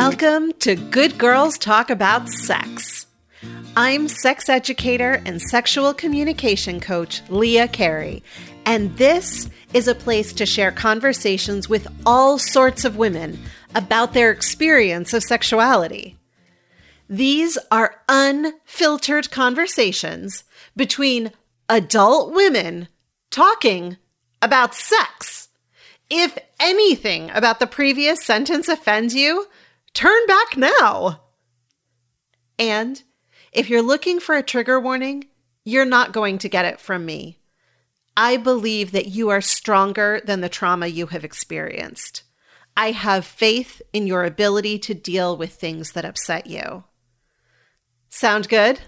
Welcome to Good Girls Talk About Sex. I'm sex educator and sexual communication coach Leah Carey, and this is a place to share conversations with all sorts of women about their experience of sexuality. These are unfiltered conversations between adult women talking about sex. If anything about the previous sentence offends you, turn back now. And if you're looking for a trigger warning, you're not going to get it from me. I believe that you are stronger than the trauma you have experienced. I have faith in your ability to deal with things that upset you. Sound good?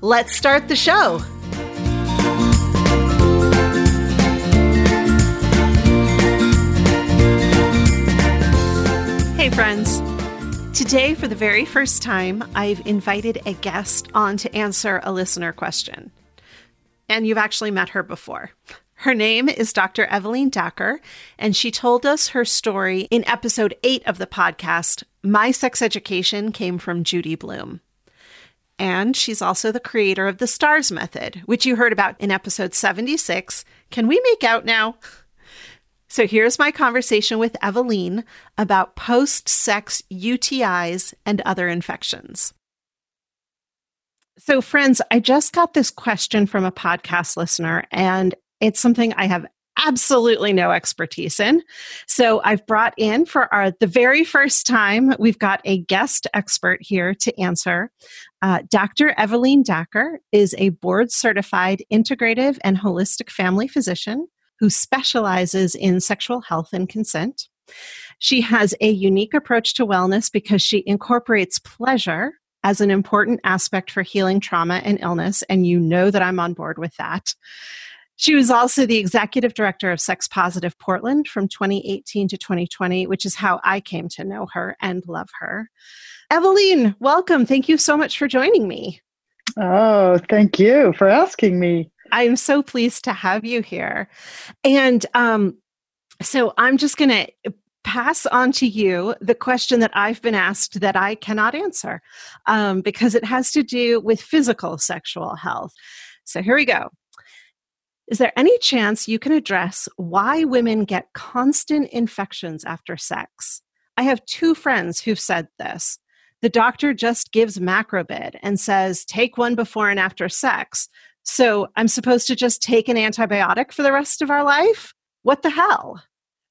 Let's start the show. Hey, friends. Today, for the very first time, I've invited a guest on to answer a listener question. And you've actually met her before. Her name is Dr. Evelyn Dacker, and she told us her story in episode eight of the podcast, My Sex Education Came from Judy Blume. And she's also the creator of the STARS method, which you heard about in episode 76. Can we make out now? So here's my conversation with Eveline about post sex UTIs and other infections. So, friends, I just got this question from a podcast listener, and it's something I have absolutely no expertise in. So I've brought in for our the very first time we've got a guest expert here to answer. Uh, Dr. Eveline Dacker is a board certified integrative and holistic family physician who specializes in sexual health and consent. She has a unique approach to wellness because she incorporates pleasure as an important aspect for healing trauma and illness, and you know that I'm on board with that. She was also the executive director of Sex Positive Portland from 2018 to 2020, which is how I came to know her and love her. Eveline, welcome. Thank you so much for joining me. Oh, thank you for asking me. I'm so pleased to have you here. And um, so I'm just going to pass on to you the question that I've been asked that I cannot answer um, because it has to do with physical sexual health. So here we go. Is there any chance you can address why women get constant infections after sex? I have two friends who've said this. The doctor just gives macrobid and says, take one before and after sex. So I'm supposed to just take an antibiotic for the rest of our life? What the hell?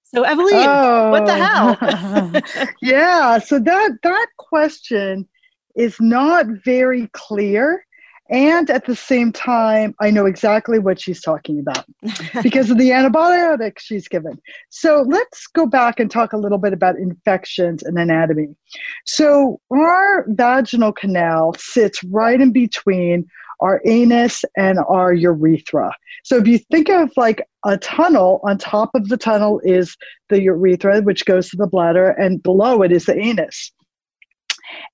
So Eveline, oh. what the oh. hell? Oh. yeah, so that that question is not very clear and at the same time, I know exactly what she's talking about because of the antibiotics she's given. So let's go back and talk a little bit about infections and anatomy. So, our vaginal canal sits right in between our anus and our urethra. So if you think of like a tunnel, on top of the tunnel is the urethra, which goes to the bladder, and below it is the anus.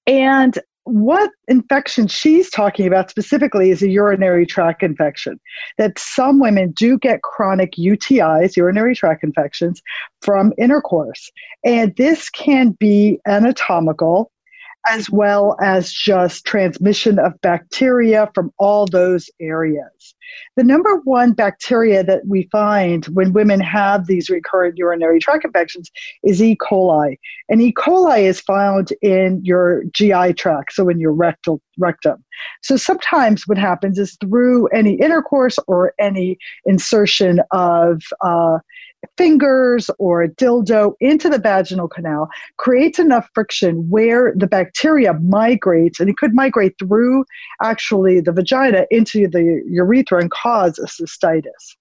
And what infection she's talking about specifically is a urinary tract infection. That some women do get chronic UTIs, urinary tract infections, from intercourse. And this can be anatomical as well as just transmission of bacteria from all those areas. The number one bacteria that we find when women have these recurrent urinary tract infections is E. coli. And E. coli is found in your GI tract, so in your rectal rectum. So sometimes what happens is through any intercourse or any insertion of uh, fingers or a dildo into the vaginal canal creates enough friction where the bacteria migrates and it could migrate through actually the vagina into the urethra and cause a cystitis.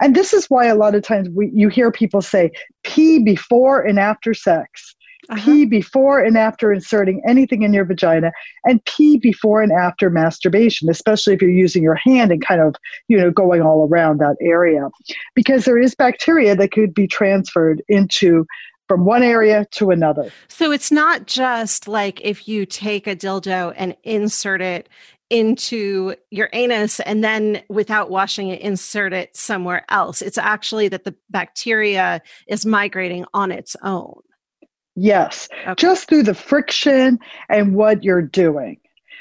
And this is why a lot of times we, you hear people say pee before and after sex uh-huh. pee before and after inserting anything in your vagina, and pee before and after masturbation, especially if you're using your hand and kind of, you know, going all around that area. Because there is bacteria that could be transferred into from one area to another. So it's not just like if you take a dildo and insert it into your anus and then without washing it insert it somewhere else it's actually that the bacteria is migrating on its own Yes, okay. just through the friction and what you're doing.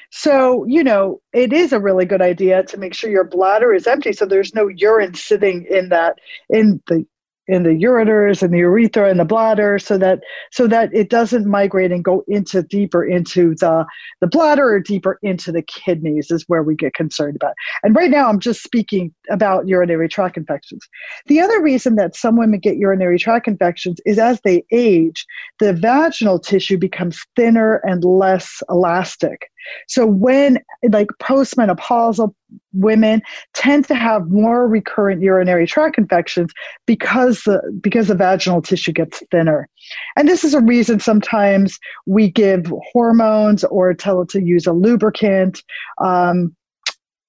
So, you know, it is a really good idea to make sure your bladder is empty so there's no urine sitting in that in the in the ureters and the urethra and the bladder so that so that it doesn't migrate and go into deeper into the the bladder or deeper into the kidneys is where we get concerned about. And right now i'm just speaking about urinary tract infections. The other reason that some women get urinary tract infections is as they age the vaginal tissue becomes thinner and less elastic so when like postmenopausal women tend to have more recurrent urinary tract infections because the, because the vaginal tissue gets thinner. And this is a reason sometimes we give hormones or tell it to use a lubricant. Um,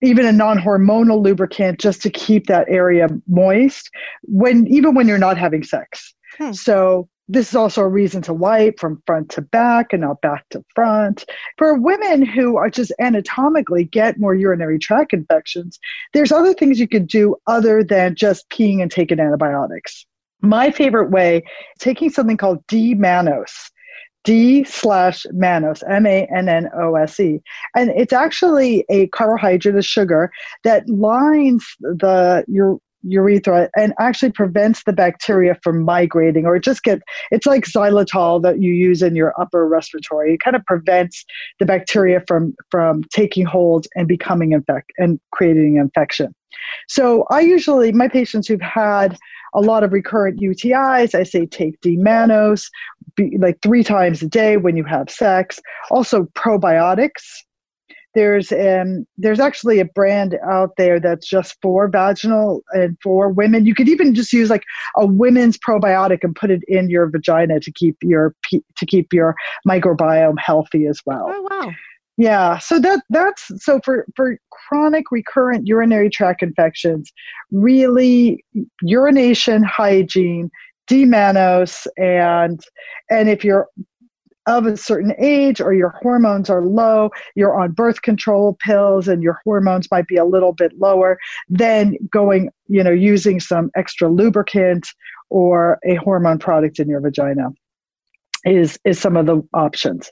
even a non-hormonal lubricant just to keep that area moist when even when you're not having sex hmm. so this is also a reason to wipe from front to back and not back to front. For women who are just anatomically get more urinary tract infections, there's other things you could do other than just peeing and taking antibiotics. My favorite way, taking something called D-mannose. D slash mannose, M A N N O S E. And it's actually a carbohydrate, a sugar that lines the your urethra and actually prevents the bacteria from migrating or just get it's like xylitol that you use in your upper respiratory it kind of prevents the bacteria from from taking hold and becoming infect and creating infection so i usually my patients who've had a lot of recurrent UTIs. I say take D-mannose like three times a day when you have sex. Also probiotics there's um there's actually a brand out there that's just for vaginal and for women. You could even just use like a women's probiotic and put it in your vagina to keep your to keep your microbiome healthy as well. Oh wow. Yeah so that that's so for for chronic recurrent urinary tract infections really urination hygiene D-mannose and and if you're of a certain age or your hormones are low, you're on birth control pills and your hormones might be a little bit lower, then going, you know, using some extra lubricant or a hormone product in your vagina is is some of the options.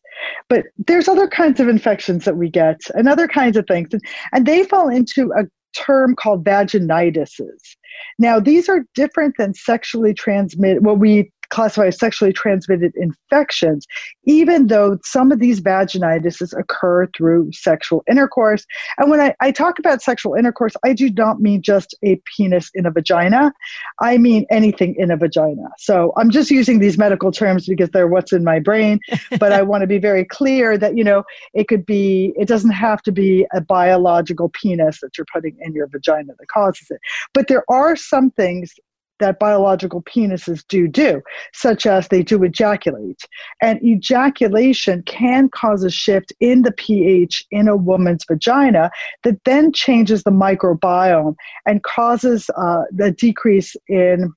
But there's other kinds of infections that we get and other kinds of things and, and they fall into a term called vaginitises now these are different than sexually transmitted what we classify as sexually transmitted infections, even though some of these vaginitis occur through sexual intercourse. And when I, I talk about sexual intercourse, I do not mean just a penis in a vagina. I mean anything in a vagina. So I'm just using these medical terms because they're what's in my brain. but I want to be very clear that, you know, it could be, it doesn't have to be a biological penis that you're putting in your vagina that causes it. But there are some things that biological penises do do, such as they do ejaculate. And ejaculation can cause a shift in the pH in a woman's vagina that then changes the microbiome and causes uh, the decrease in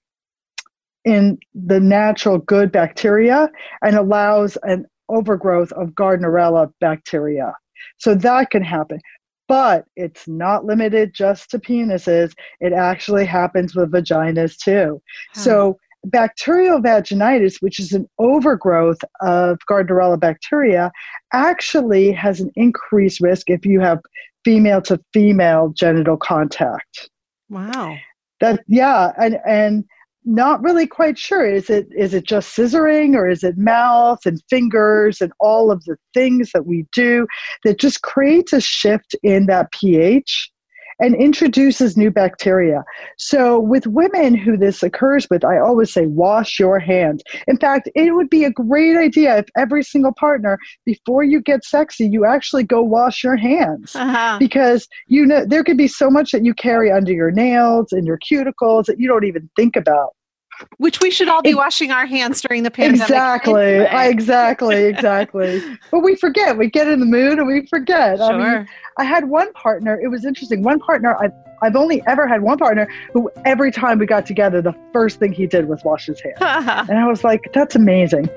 in the natural good bacteria and allows an overgrowth of Gardnerella bacteria. So that can happen but it's not limited just to penises. It actually happens with vaginas too. Huh. So bacterial vaginitis, which is an overgrowth of Gardnerella bacteria, actually has an increased risk if you have female to female genital contact. Wow. That yeah, and and not really quite sure. Is it is it just scissoring or is it mouth and fingers and all of the things that we do that just creates a shift in that pH and introduces new bacteria. So with women who this occurs with, I always say wash your hands. In fact, it would be a great idea if every single partner before you get sexy, you actually go wash your hands. Uh-huh. Because you know there could be so much that you carry under your nails and your cuticles that you don't even think about which we should all be washing our hands during the pandemic. Exactly, anyway. exactly, exactly. but we forget. We get in the mood and we forget. Sure. I, mean, I had one partner. It was interesting. One partner. I, I've only ever had one partner who every time we got together, the first thing he did was wash his hands, and I was like, "That's amazing."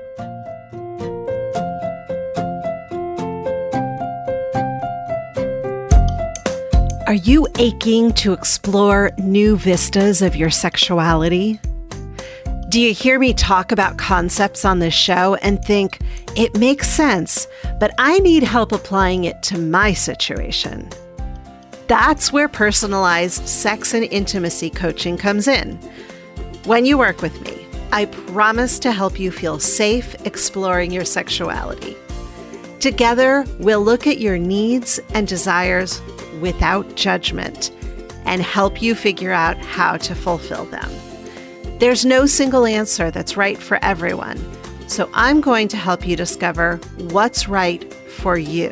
Are you aching to explore new vistas of your sexuality? Do you hear me talk about concepts on this show and think it makes sense, but I need help applying it to my situation? That's where personalized sex and intimacy coaching comes in. When you work with me, I promise to help you feel safe exploring your sexuality. Together, we'll look at your needs and desires without judgment and help you figure out how to fulfill them. There's no single answer that's right for everyone, so I'm going to help you discover what's right for you.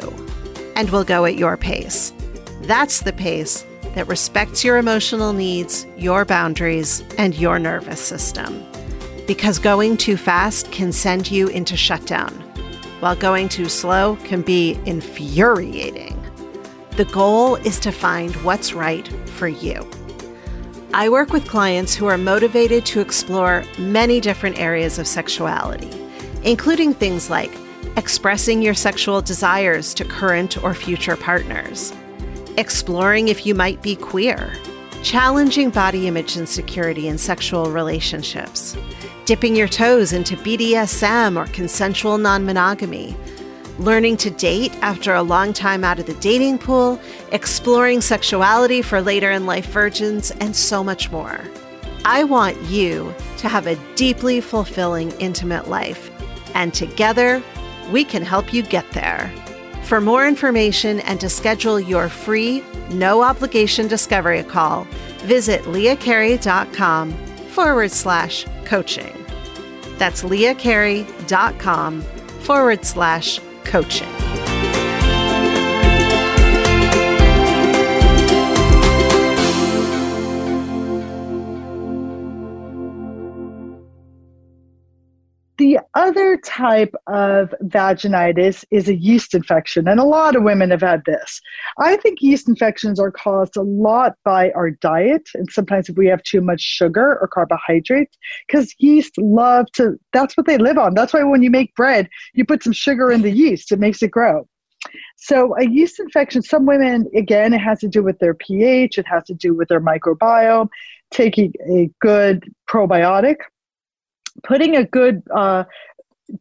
And we'll go at your pace. That's the pace that respects your emotional needs, your boundaries, and your nervous system. Because going too fast can send you into shutdown, while going too slow can be infuriating. The goal is to find what's right for you. I work with clients who are motivated to explore many different areas of sexuality, including things like expressing your sexual desires to current or future partners, exploring if you might be queer, challenging body image insecurity in sexual relationships, dipping your toes into BDSM or consensual non monogamy learning to date after a long time out of the dating pool, exploring sexuality for later in life virgins, and so much more. I want you to have a deeply fulfilling, intimate life, and together we can help you get there. For more information and to schedule your free, no obligation discovery call, visit leahcarey.com forward slash coaching. That's leahcarey.com forward slash coaching. Other type of vaginitis is a yeast infection, and a lot of women have had this. I think yeast infections are caused a lot by our diet, and sometimes if we have too much sugar or carbohydrates, because yeast love to, that's what they live on. That's why when you make bread, you put some sugar in the yeast, it makes it grow. So, a yeast infection, some women, again, it has to do with their pH, it has to do with their microbiome, taking a good probiotic putting a good uh,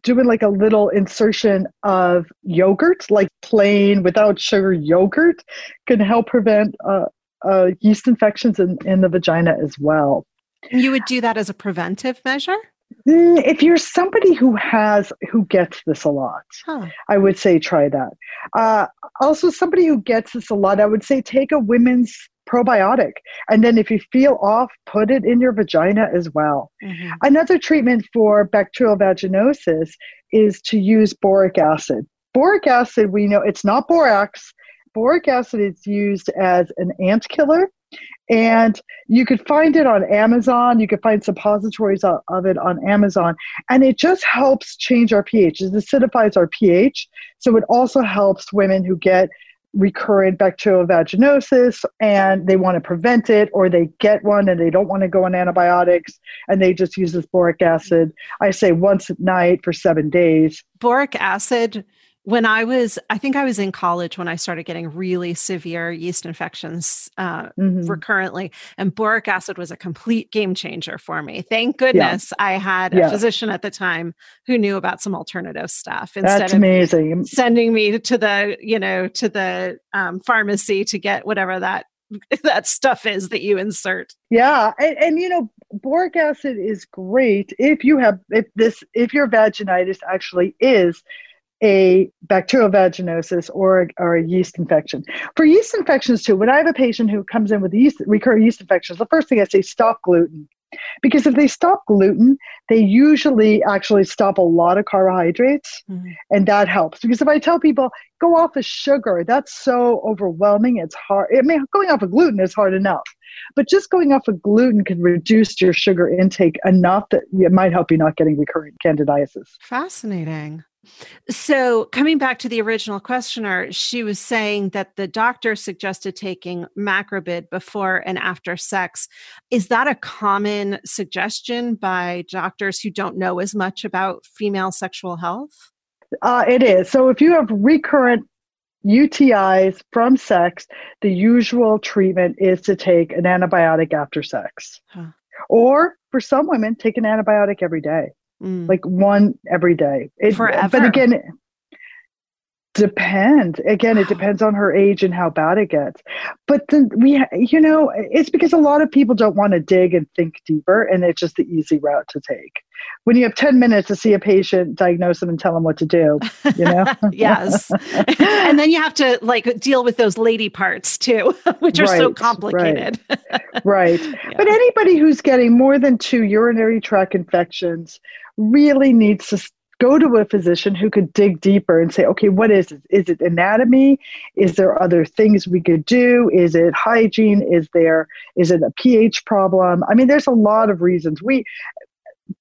doing like a little insertion of yogurt, like plain without sugar yogurt, can help prevent uh, uh, yeast infections in, in the vagina as well. You would do that as a preventive measure? Mm, if you're somebody who has who gets this a lot, huh. I would say try that. Uh, also, somebody who gets this a lot, I would say take a women's probiotic. And then if you feel off, put it in your vagina as well. Mm-hmm. Another treatment for bacterial vaginosis is to use boric acid. Boric acid, we know it's not borax. Boric acid is used as an ant killer. And you could find it on Amazon. You could find suppositories of, of it on Amazon. And it just helps change our pH. It acidifies our pH. So it also helps women who get recurrent bacterial vaginosis and they want to prevent it or they get one and they don't want to go on antibiotics and they just use this boric acid i say once at night for seven days. Boric acid when I was, I think I was in college when I started getting really severe yeast infections uh, mm-hmm. recurrently, and boric acid was a complete game changer for me. Thank goodness yeah. I had yeah. a physician at the time who knew about some alternative stuff instead That's of amazing. sending me to the, you know, to the um, pharmacy to get whatever that that stuff is that you insert. Yeah, and, and, you know, boric acid is great if you have if this if your vaginitis actually is a bacterial vaginosis or, or a yeast infection. For yeast infections, too, when I have a patient who comes in with yeast, recurrent yeast infections, the first thing I say, stop gluten. Because if they stop gluten, they usually actually stop a lot of carbohydrates, mm-hmm. and that helps. Because if I tell people go off of sugar, that's so overwhelming. It's hard. I mean, going off of gluten is hard enough, but just going off of gluten can reduce your sugar intake enough that it might help you not getting recurrent candidiasis. Fascinating. So, coming back to the original questioner, she was saying that the doctor suggested taking macrobid before and after sex. Is that a common suggestion by doctors who don't know as much about female sexual health? Uh, it is. So, if you have recurrent UTIs from sex, the usual treatment is to take an antibiotic after sex. Huh. Or for some women, take an antibiotic every day, mm. like one every day. It, Forever. But again, depends again it depends on her age and how bad it gets but then we you know it's because a lot of people don't want to dig and think deeper and it's just the easy route to take when you have 10 minutes to see a patient diagnose them and tell them what to do you know yes and then you have to like deal with those lady parts too which are right, so complicated right, right. Yeah. but anybody who's getting more than two urinary tract infections really needs to go to a physician who could dig deeper and say, okay, what is it? Is it anatomy? Is there other things we could do? Is it hygiene? Is there is it a pH problem? I mean, there's a lot of reasons. We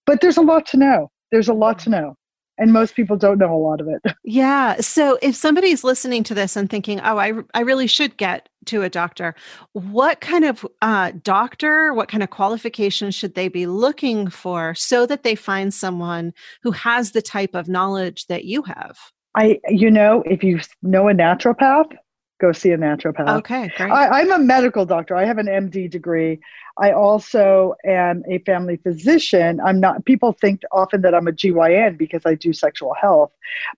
but there's a lot to know. There's a lot to know and most people don't know a lot of it. Yeah. So if somebody's listening to this and thinking, "Oh, I I really should get to a doctor," what kind of uh, doctor, what kind of qualifications should they be looking for so that they find someone who has the type of knowledge that you have? I, you know, if you know a naturopath, go see a naturopath. Okay, great. I, am a medical doctor. I have an MD degree. I also am a family physician. I'm not, people think often that I'm a GYN because I do sexual health,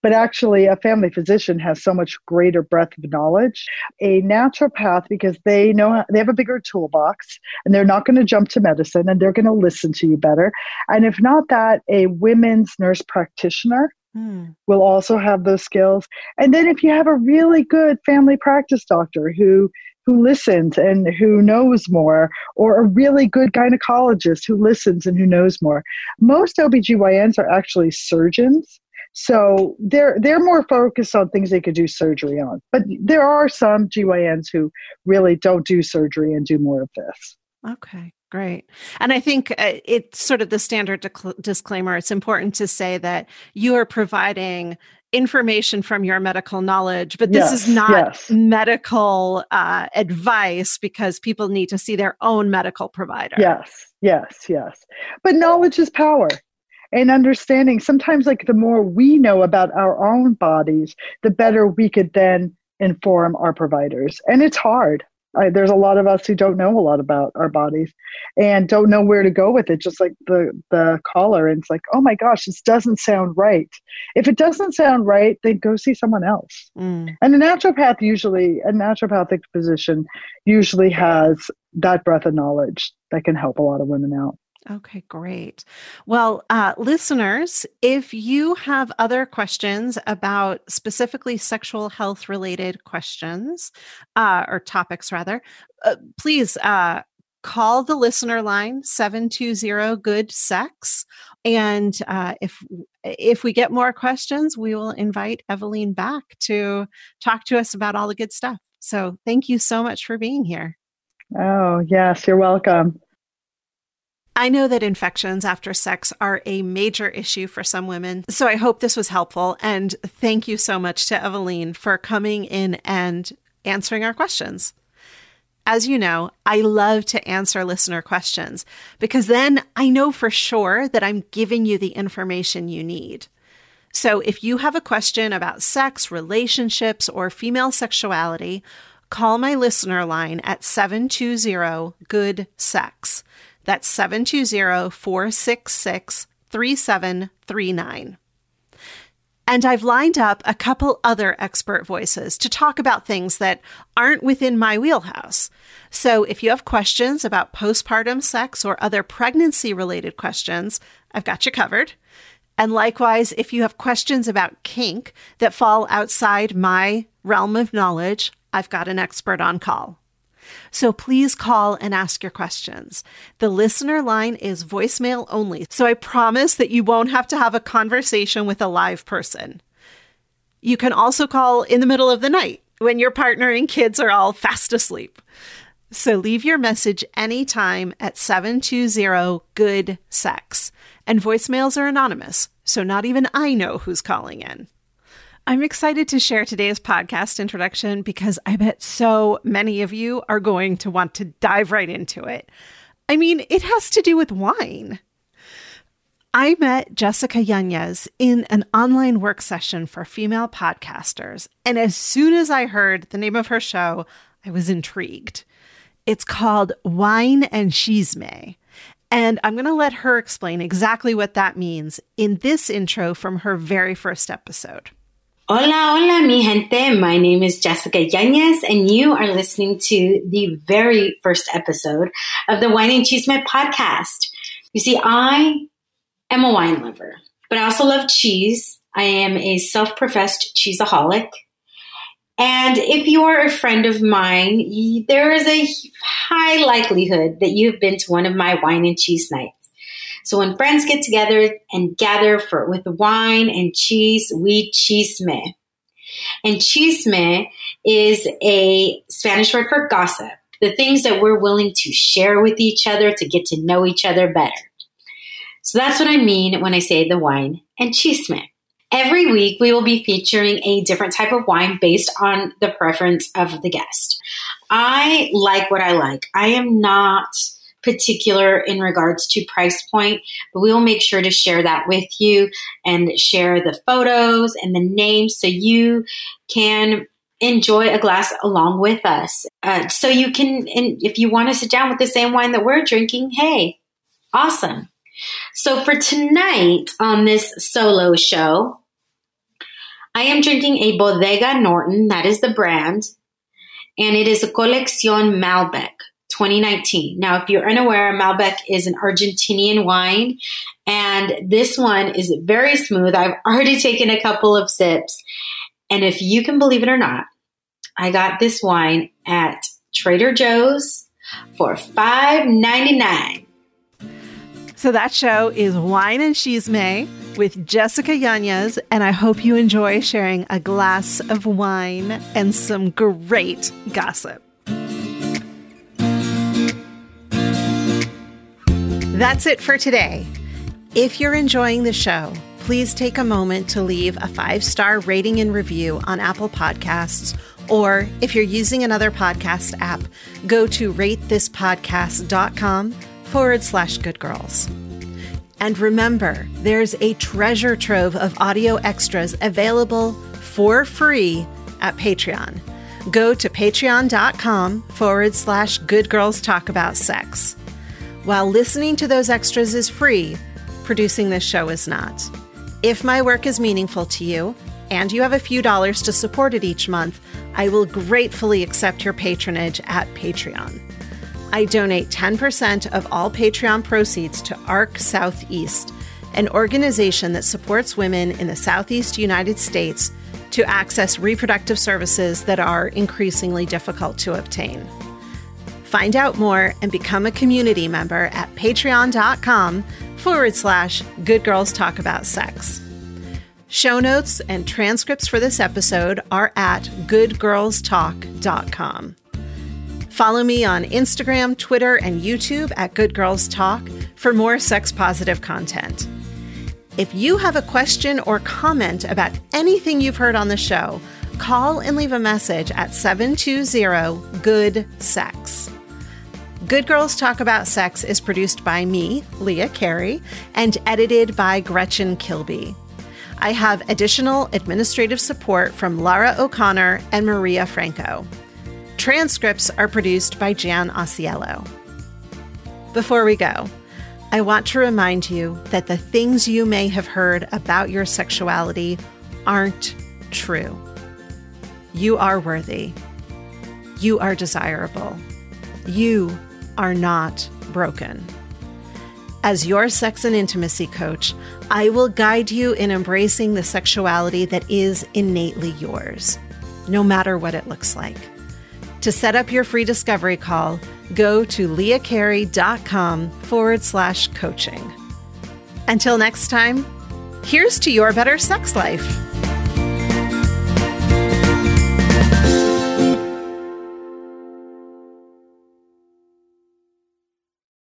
but actually, a family physician has so much greater breadth of knowledge. A naturopath, because they know they have a bigger toolbox and they're not going to jump to medicine and they're going to listen to you better. And if not that, a women's nurse practitioner mm. will also have those skills. And then if you have a really good family practice doctor who who listens and who knows more, or a really good gynecologist who listens and who knows more. Most OBGYNs are actually surgeons. So they're they're more focused on things they could do surgery on. But there are some GYNs who really don't do surgery and do more of this. Okay. Great. And I think uh, it's sort of the standard disclaimer. It's important to say that you are providing information from your medical knowledge, but this yes, is not yes. medical uh, advice because people need to see their own medical provider. Yes, yes, yes. But knowledge is power. And understanding sometimes, like the more we know about our own bodies, the better we could then inform our providers. And it's hard. I, there's a lot of us who don't know a lot about our bodies and don't know where to go with it. Just like the the caller and it's like oh my gosh this doesn't sound right. If it doesn't sound right then go see someone else. Mm. and a naturopath usually a naturopathic physician usually has that breadth of knowledge that can help a lot of women out Okay, great. Well, uh, listeners, if you have other questions about specifically sexual health related questions uh, or topics, rather, uh, please uh, call the listener line 720 good sex. And uh, if if we get more questions we will invite evelyn back to talk to us about all the good stuff. So thank you so much for being here. Oh yes you're welcome I know that infections after sex are a major issue for some women, so I hope this was helpful. And thank you so much to Eveline for coming in and answering our questions. As you know, I love to answer listener questions because then I know for sure that I'm giving you the information you need. So if you have a question about sex, relationships, or female sexuality, call my listener line at 720 Good Sex. That's 720 466 3739. And I've lined up a couple other expert voices to talk about things that aren't within my wheelhouse. So if you have questions about postpartum sex or other pregnancy related questions, I've got you covered. And likewise, if you have questions about kink that fall outside my realm of knowledge, I've got an expert on call. So please call and ask your questions. The listener line is voicemail only, so I promise that you won't have to have a conversation with a live person. You can also call in the middle of the night when your partner and kids are all fast asleep. So leave your message anytime at 720 Good Sex. And voicemails are anonymous, so not even I know who's calling in. I'm excited to share today's podcast introduction because I bet so many of you are going to want to dive right into it. I mean, it has to do with wine. I met Jessica Yanez in an online work session for female podcasters, and as soon as I heard the name of her show, I was intrigued. It's called Wine and Chisme, And I'm going to let her explain exactly what that means in this intro from her very first episode. Hola, hola, mi gente. My name is Jessica Yanez, and you are listening to the very first episode of the Wine and Chisme podcast. You see, I am a wine lover, but I also love cheese. I am a self professed cheeseaholic. And if you're a friend of mine, there is a high likelihood that you've been to one of my wine and cheese nights. So when friends get together and gather for with wine and cheese, we chisme. And chisme is a Spanish word for gossip. The things that we're willing to share with each other to get to know each other better. So that's what I mean when I say the wine and chisme. Every week, we will be featuring a different type of wine based on the preference of the guest. I like what I like. I am not particular in regards to price point, but we will make sure to share that with you and share the photos and the names so you can enjoy a glass along with us. Uh, so you can, and if you want to sit down with the same wine that we're drinking, hey, awesome. So for tonight on this solo show, I am drinking a Bodega Norton, that is the brand, and it is a Coleccion Malbec 2019. Now, if you're unaware, Malbec is an Argentinian wine, and this one is very smooth. I've already taken a couple of sips, and if you can believe it or not, I got this wine at Trader Joe's for $5.99. So that show is Wine and Chisme with Jessica Yanez, and I hope you enjoy sharing a glass of wine and some great gossip. That's it for today. If you're enjoying the show, please take a moment to leave a five star rating and review on Apple Podcasts. Or if you're using another podcast app, go to ratethispodcast.com forward slash good girls. And remember, there's a treasure trove of audio extras available for free at Patreon. Go to patreon.com forward slash good girls talk about sex. While listening to those extras is free, producing this show is not. If my work is meaningful to you, and you have a few dollars to support it each month, I will gratefully accept your patronage at Patreon. I donate 10% of all Patreon proceeds to ARC Southeast, an organization that supports women in the Southeast United States to access reproductive services that are increasingly difficult to obtain. Find out more and become a community member at patreon.com forward slash good girls talk about sex. Show notes and transcripts for this episode are at goodgirlstalk.com. Follow me on Instagram, Twitter, and YouTube at Good Girls Talk for more sex positive content. If you have a question or comment about anything you've heard on the show, call and leave a message at 720 Good Sex. Good Girls Talk About Sex is produced by me, Leah Carey, and edited by Gretchen Kilby. I have additional administrative support from Lara O'Connor and Maria Franco. Transcripts are produced by Jan Osiello. Before we go, I want to remind you that the things you may have heard about your sexuality aren't true. You are worthy. You are desirable. You are not broken. As your sex and intimacy coach, I will guide you in embracing the sexuality that is innately yours, no matter what it looks like. To set up your free discovery call, go to leahcarey.com forward slash coaching. Until next time, here's to your better sex life.